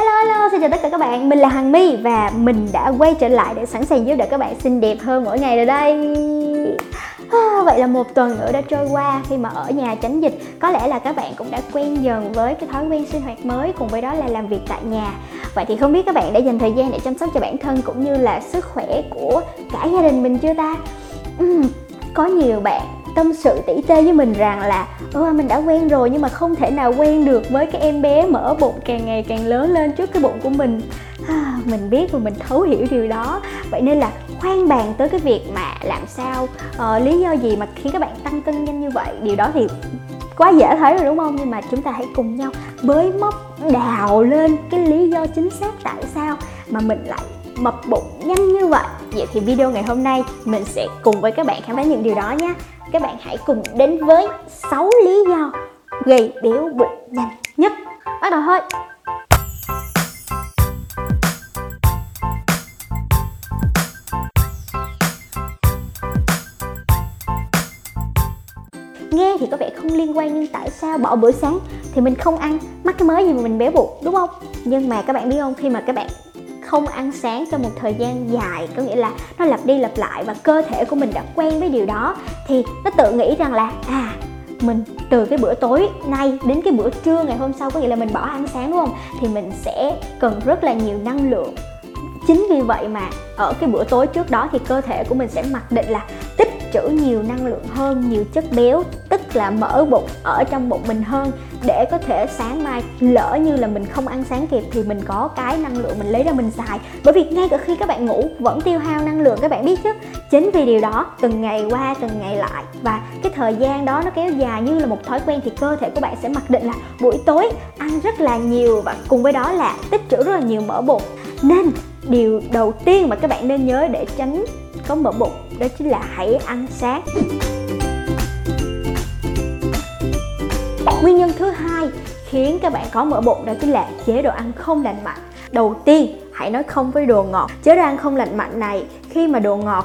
Hello hello, xin chào tất cả các bạn, mình là Hằng My và mình đã quay trở lại để sẵn sàng giúp đỡ các bạn xinh đẹp hơn mỗi ngày rồi đây. À, Vậy là một tuần nữa đã trôi qua khi mà ở nhà tránh dịch. Có lẽ là các bạn cũng đã quen dần với cái thói quen sinh hoạt mới cùng với đó là làm việc tại nhà. Vậy thì không biết các bạn đã dành thời gian để chăm sóc cho bản thân cũng như là sức khỏe của cả gia đình mình chưa ta? Uhm, có nhiều bạn tâm sự tỉ tê với mình rằng là Ơ mình đã quen rồi nhưng mà không thể nào quen được với cái em bé mở bụng càng ngày càng lớn lên trước cái bụng của mình. À, Mình biết và mình thấu hiểu điều đó. Vậy nên là khoan bàn tới cái việc mà làm sao uh, Lý do gì mà khiến các bạn tăng cân nhanh như vậy? Điều đó thì quá dễ thấy rồi đúng không? Nhưng mà chúng ta hãy cùng nhau bới móc đào lên cái lý do chính xác tại sao mà mình lại mập bụng nhanh như vậy. Vậy thì video ngày hôm nay mình sẽ cùng với các bạn khám phá những điều đó nhé các bạn hãy cùng đến với 6 lý do gây béo bụng nhanh nhất. Bắt đầu thôi. Nghe thì có vẻ không liên quan nhưng tại sao bỏ bữa sáng thì mình không ăn mắc cái mới gì mà mình béo bụng, đúng không? Nhưng mà các bạn biết không, khi mà các bạn không ăn sáng trong một thời gian dài, có nghĩa là nó lặp đi lặp lại và cơ thể của mình đã quen với điều đó, thì nó tự nghĩ rằng là à mình từ cái bữa tối nay đến cái bữa trưa ngày hôm sau, có nghĩa là mình bỏ ăn sáng, đúng không? Thì mình sẽ cần rất là nhiều năng lượng. Chính vì vậy mà ở cái bữa tối trước đó thì cơ thể của mình sẽ mặc định là trữ nhiều năng lượng hơn, nhiều chất béo, tức là mỡ bụng ở trong bụng mình hơn để có thể sáng mai lỡ như là mình không ăn sáng kịp thì mình có cái năng lượng mình lấy ra mình xài. Bởi vì ngay cả khi các bạn ngủ vẫn tiêu hao năng lượng, các bạn biết chứ? Chính vì điều đó, từng ngày qua, từng ngày lại và cái thời gian đó nó kéo dài như là một thói quen thì cơ thể của bạn sẽ mặc định là buổi tối ăn rất là nhiều và cùng với đó là tích trữ rất là nhiều mỡ bụng. Nên, điều đầu tiên mà các bạn nên nhớ để tránh có mỡ bụng đó chính là hãy ăn sáng. Nguyên nhân thứ hai khiến các bạn có mỡ bụng đó chính là chế độ ăn không lành mạnh. Đầu tiên, hãy nói không với đồ ngọt. Chế độ ăn không lành mạnh này, khi mà đồ ngọt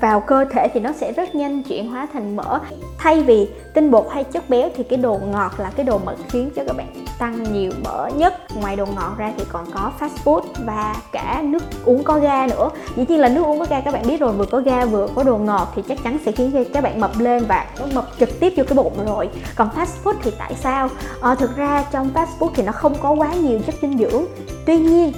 vào cơ thể thì nó sẽ rất nhanh chuyển hóa thành mỡ. Thay vì tinh bột hay chất béo thì cái đồ ngọt là cái đồ mà khiến cho các bạn tăng nhiều mỡ nhất. Ngoài đồ ngọt ra thì còn có fast food và cả nước uống có ga nữa. Dĩ nhiên là nước uống có ga các bạn biết rồi vừa có ga vừa có đồ ngọt thì chắc chắn sẽ khiến cho các bạn mập lên và nó mập trực tiếp vô cái bụng rồi. Còn fast food thì tại sao? À, thực ra trong fast food thì nó không có quá nhiều chất dinh dưỡng. Tuy nhiên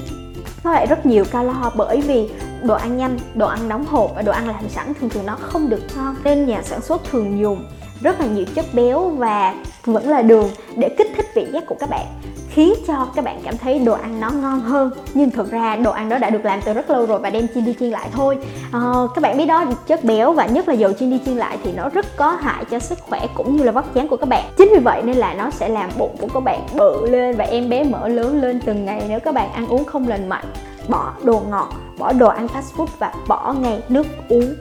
nó lại rất nhiều calo bởi vì đồ ăn nhanh đồ ăn đóng hộp và đồ ăn làm sẵn thường thường nó không được ngon. Nên nhà sản xuất thường dùng rất là nhiều chất béo và vẫn là đường để kích thích vị giác của các bạn khiến cho các bạn cảm thấy đồ ăn nó ngon hơn. Nhưng thực ra đồ ăn đó đã được làm từ rất lâu rồi và đem chiên đi chiên lại thôi. À, các bạn biết đó chất béo và nhất là dầu chiên đi chiên lại thì nó rất có hại cho sức khỏe cũng như là vóc dáng của các bạn. Chính vì vậy nên là nó sẽ làm bụng của các bạn bự lên và em bé mở lớn lên từng ngày nếu các bạn ăn uống không lành mạnh. Bỏ đồ ngọt bỏ đồ ăn fast food và bỏ ngay nước uống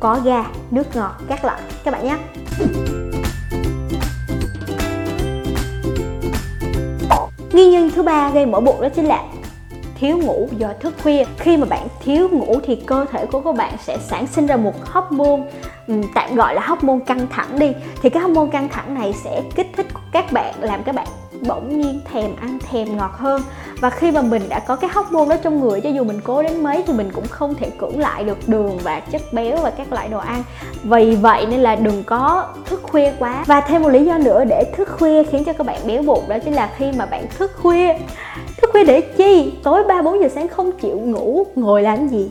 có ga nước ngọt các loại. Các bạn nhé nguyên nhân thứ ba gây mỡ bụng đó chính là thiếu ngủ do thức khuya. Khi mà bạn thiếu ngủ thì cơ thể của các bạn sẽ sản sinh ra một hormone tạm gọi là hormone căng thẳng đi. Thì cái hormone căng thẳng này sẽ kích thích các bạn, làm các bạn bỗng nhiên thèm ăn thèm ngọt hơn. Và khi mà mình đã có cái hóc môn đó trong người, cho dù mình cố đến mấy thì mình cũng không thể cưỡng lại được đường và chất béo và các loại đồ ăn. Vì vậy nên là đừng có thức khuya quá. Và thêm một lý do nữa để thức khuya khiến cho các bạn béo bụng đó chính là khi mà bạn thức khuya. Thức khuya để chi? Tối ba, bốn giờ sáng không chịu ngủ, ngồi làm gì?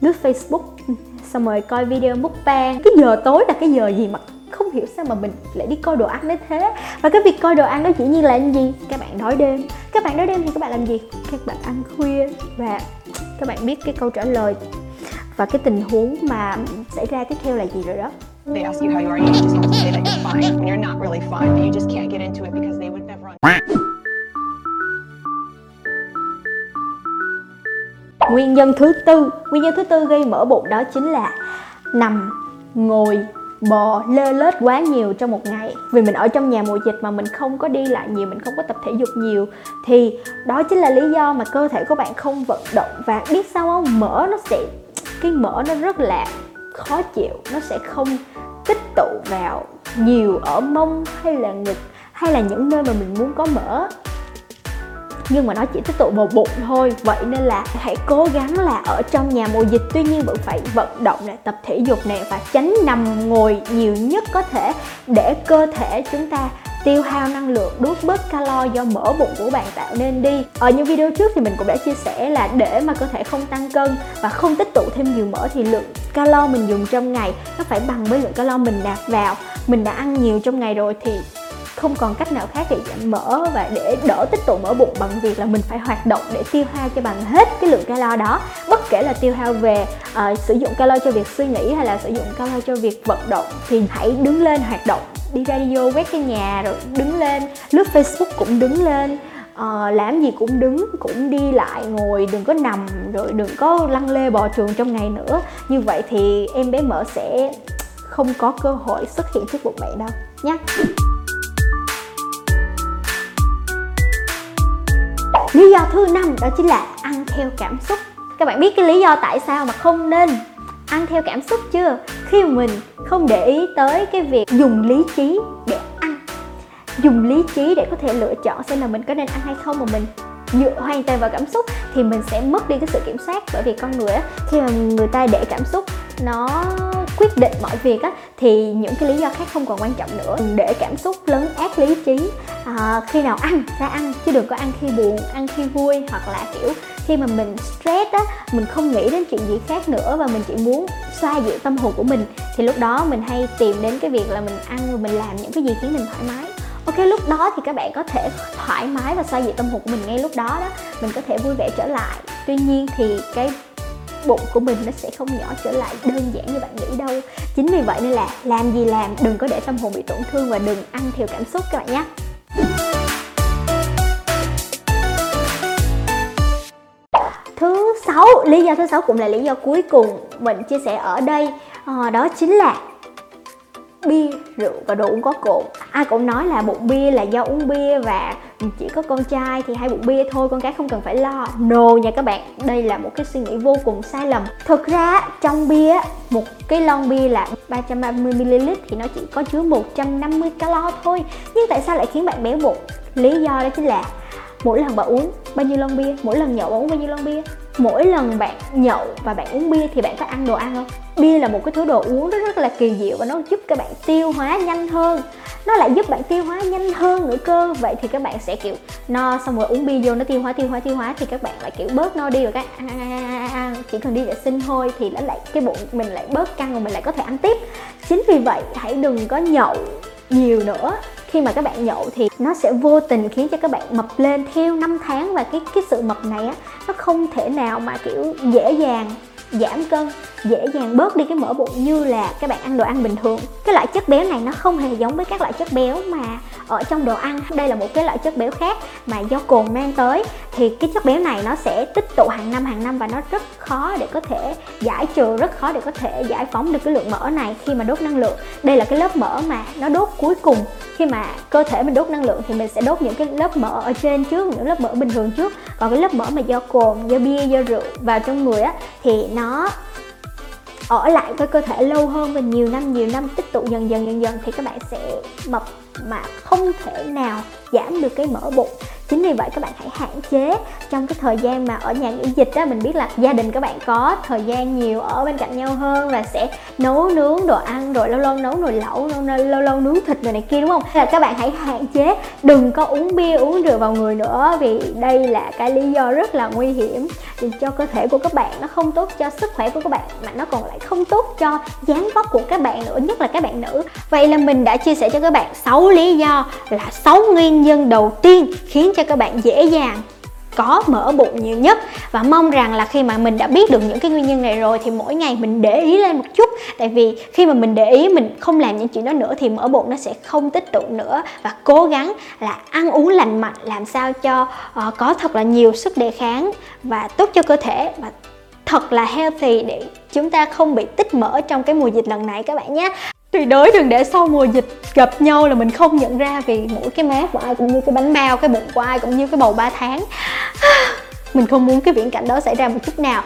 Lướt facebook. Ừ, xong rồi coi video mukbang. Cái giờ tối là cái giờ gì mà không hiểu sao mà mình lại đi coi đồ ăn đến thế. Và cái việc coi đồ ăn đó chỉ nhiên là cái gì? Các bạn đói đêm. Các bạn đói đêm thì các bạn làm gì? Các bạn ăn khuya và các bạn biết cái câu trả lời và cái tình huống mà xảy ra tiếp theo là gì rồi đó. They ask you how you are, you just have to say that you're fine when you're not really fine, but you just can't get into it because they would never Nguyên nhân thứ tư, nguyên nhân thứ tư gây mỡ bụng đó chính là nằm, ngồi bò lê lết quá nhiều trong một ngày. Vì mình ở trong nhà mùa dịch mà mình không có đi lại nhiều, mình không có tập thể dục nhiều, thì đó chính là lý do mà cơ thể của bạn không vận động. Và biết sao không? Mỡ nó sẽ, cái mỡ nó rất là khó chịu, nó sẽ không tích tụ vào nhiều ở mông hay là ngực hay là những nơi mà mình muốn có mỡ nhưng mà nó chỉ tích tụ vào bụng thôi. Vậy nên là hãy cố gắng là ở trong nhà mùa dịch. Tuy nhiên vẫn phải vận động này tập thể dục này và tránh nằm ngồi nhiều nhất có thể để cơ thể chúng ta tiêu hao năng lượng, đốt bớt calo do mỡ bụng của bạn tạo nên đi. Ở những video trước thì mình cũng đã chia sẻ là để mà cơ thể không tăng cân và không tích tụ thêm nhiều mỡ thì lượng calo mình dùng trong ngày nó phải bằng với lượng calo mình nạp vào. Mình đã ăn nhiều trong ngày rồi thì không còn cách nào khác để giảm mỡ và để đỡ tích tụ mỡ bụng bằng việc là mình phải hoạt động để tiêu hao cho bằng hết cái lượng calo đó. Bất kể là tiêu hao về uh, sử dụng calo cho việc suy nghĩ hay là sử dụng calo cho việc vận động thì hãy đứng lên hoạt động. Đi ra đi vô quét cái nhà rồi đứng lên. Lướt facebook cũng đứng lên. Uh, làm gì cũng đứng cũng đi lại ngồi đừng có nằm rồi đừng có lăn lê bò trường trong ngày nữa. Như vậy thì em bé mỡ sẽ không có cơ hội xuất hiện trước bụng mẹ đâu nhé lý do thứ năm đó chính là ăn theo cảm xúc. Các bạn biết cái lý do tại sao mà không nên ăn theo cảm xúc chưa? Khi mà mình không để ý tới cái việc dùng lý trí để ăn, dùng lý trí để có thể lựa chọn xem là mình có nên ăn hay không mà mình dựa hoàn toàn vào cảm xúc thì mình sẽ mất đi cái sự kiểm soát. Bởi vì con người á khi mà người ta để cảm xúc nó quyết định mọi việc á thì những cái lý do khác không còn quan trọng nữa. Để cảm xúc lấn át lý trí. À, khi nào ăn ra ăn chứ đừng có ăn khi buồn ăn khi vui. Hoặc là kiểu khi mà mình stress á mình không nghĩ đến chuyện gì khác nữa và mình chỉ muốn xoa dịu tâm hồn của mình thì lúc đó mình hay tìm đến cái việc là mình ăn và mình làm những cái gì khiến mình thoải mái ok lúc đó thì các bạn có thể thoải mái và xoa dịu tâm hồn của mình ngay lúc đó đó. Mình có thể vui vẻ trở lại. Tuy nhiên thì cái bụng của mình nó sẽ không nhỏ trở lại đơn giản như bạn nghĩ đâu. Chính vì vậy nên là làm gì làm đừng có để tâm hồn bị tổn thương và đừng ăn theo cảm xúc các bạn nhé. Thứ sáu lý do thứ sáu cũng là lý do cuối cùng mình chia sẻ ở đây. À, đó chính là bia, rượu và đồ uống có cồn. Ai cũng nói là bụng bia là do uống bia và chỉ có con trai thì hay bụng bia thôi, con gái không cần phải lo. No nha các bạn, đây là một cái suy nghĩ vô cùng sai lầm. Thực ra, trong bia, một cái lon bia là 330ml thì nó chỉ có chứa 150 calo thôi. Nhưng tại sao lại khiến bạn béo bụng? Lý do đó chính là mỗi lần bạn uống bao nhiêu lon bia, mỗi lần nhậu bạn uống bao nhiêu lon bia, mỗi lần bạn nhậu và bạn uống bia thì bạn có ăn đồ ăn không? Bia là một cái thứ đồ uống rất rất là kỳ diệu và nó giúp các bạn tiêu hóa nhanh hơn. Nó lại giúp bạn tiêu hóa nhanh hơn nữa cơ. Vậy thì các bạn sẽ, kiểu, no xong rồi uống bia vô nó tiêu hóa tiêu hóa tiêu hóa thì các bạn lại, kiểu, bớt no đi rồi các ăn ăn ăn ăn ăn chỉ cần đi vệ sinh thôi thì nó lại, cái bụng mình lại bớt căng và mình lại có thể ăn tiếp. Chính vì vậy, hãy đừng có nhậu nhiều nữa. Khi mà các bạn nhậu thì nó sẽ vô tình khiến cho các bạn mập lên theo năm tháng và cái cái sự mập này á, nó không thể nào mà, kiểu, dễ dàng giảm cân, dễ dàng bớt đi cái mỡ bụng như là các bạn ăn đồ ăn bình thường. Cái loại chất béo này nó không hề giống với các loại chất béo mà ở trong đồ ăn. Đây là một cái loại chất béo khác mà do cồn mang tới. Thì cái chất béo này nó sẽ tích tụ hàng năm hàng năm và nó rất khó để có thể giải trừ, rất khó để có thể giải phóng được cái lượng mỡ này khi mà đốt năng lượng. Đây là cái lớp mỡ mà nó đốt cuối cùng khi mà cơ thể mình đốt năng lượng thì mình sẽ đốt những cái lớp mỡ ở trên trước, những lớp mỡ bình thường trước. Còn cái lớp mỡ mà do cồn, do bia, do rượu vào trong người á, thì nó ở lại với cơ thể lâu hơn và nhiều năm nhiều năm tích tụ dần dần dần dần thì các bạn sẽ mập mà không thể nào giảm được cái mỡ bụng. Chính vì vậy các bạn hãy hạn chế trong cái thời gian mà ở nhà nghỉ dịch á mình biết là gia đình các bạn có thời gian nhiều ở bên cạnh nhau hơn và sẽ nấu nướng đồ ăn rồi lâu lâu nấu nồi lẩu lâu lâu, lâu nướng thịt rồi này kia đúng không? Là các bạn hãy hạn chế đừng có uống bia uống rượu vào người nữa vì đây là cái lý do rất là nguy hiểm cho cơ thể của các bạn nó không tốt cho sức khỏe của các bạn mà nó còn lại không tốt cho dáng vóc của các bạn nữa nhất là các bạn nữ. Vậy là mình đã chia sẻ cho các bạn 6 lý do là 6 nguyên nhân đầu tiên khiến cho các bạn dễ dàng có mỡ bụng nhiều nhất. Và mong rằng là khi mà mình đã biết được những cái nguyên nhân này rồi thì mỗi ngày mình để ý lên một chút. Tại vì khi mà mình để ý mình không làm những chuyện đó nữa thì mỡ bụng nó sẽ không tích tụ nữa. Và cố gắng là ăn uống lành mạnh làm sao cho uh, có thật là nhiều sức đề kháng và tốt cho cơ thể. Và thật là healthy để chúng ta không bị tích mỡ trong cái mùa dịch lần này các bạn nhé. Tuyệt đối đừng để sau mùa dịch gặp nhau là mình không nhận ra vì mỗi cái má của ai cũng như cái bánh bao, cái bụng của ai cũng như cái bầu 3 tháng. Mình không muốn cái viễn cảnh đó xảy ra một chút nào.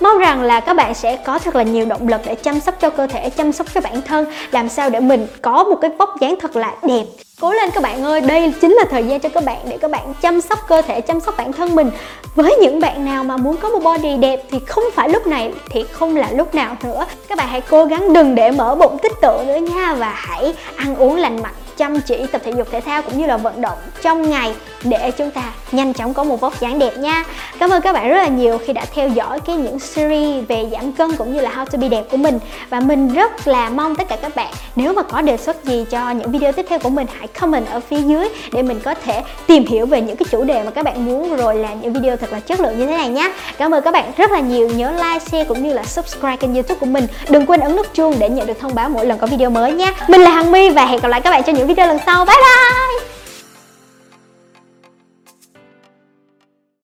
Mong rằng là các bạn sẽ có thật là nhiều động lực để chăm sóc cho cơ thể chăm sóc cho bản thân làm sao để mình có một cái vóc dáng thật là đẹp. Cố lên các bạn ơi, đây chính là thời gian cho các bạn để các bạn chăm sóc cơ thể, chăm sóc bản thân mình. Với những bạn nào mà muốn có một body đẹp thì không phải lúc này thì không là lúc nào nữa. Các bạn hãy cố gắng đừng để mở bụng tích tụ nữa nha và hãy ăn uống lành mạnh chăm chỉ tập thể dục thể thao cũng như là vận động trong ngày để chúng ta nhanh chóng có một vóc dáng đẹp nha. Cảm ơn các bạn rất là nhiều khi đã theo dõi cái những series về giảm cân cũng như là how to be đẹp của mình. Và mình rất là mong tất cả các bạn nếu mà có đề xuất gì cho những video tiếp theo của mình hãy comment ở phía dưới để mình có thể tìm hiểu về những cái chủ đề mà các bạn muốn rồi làm những video thật là chất lượng như thế này nhé Cảm ơn các bạn rất là nhiều. Nhớ like, share cũng như là subscribe kênh youtube của mình. Đừng quên ấn nút chuông để nhận được thông báo mỗi lần có video mới nhé Mình là Hằng My và hẹn gặp lại các bạn trong những video lần sau. Bye bye!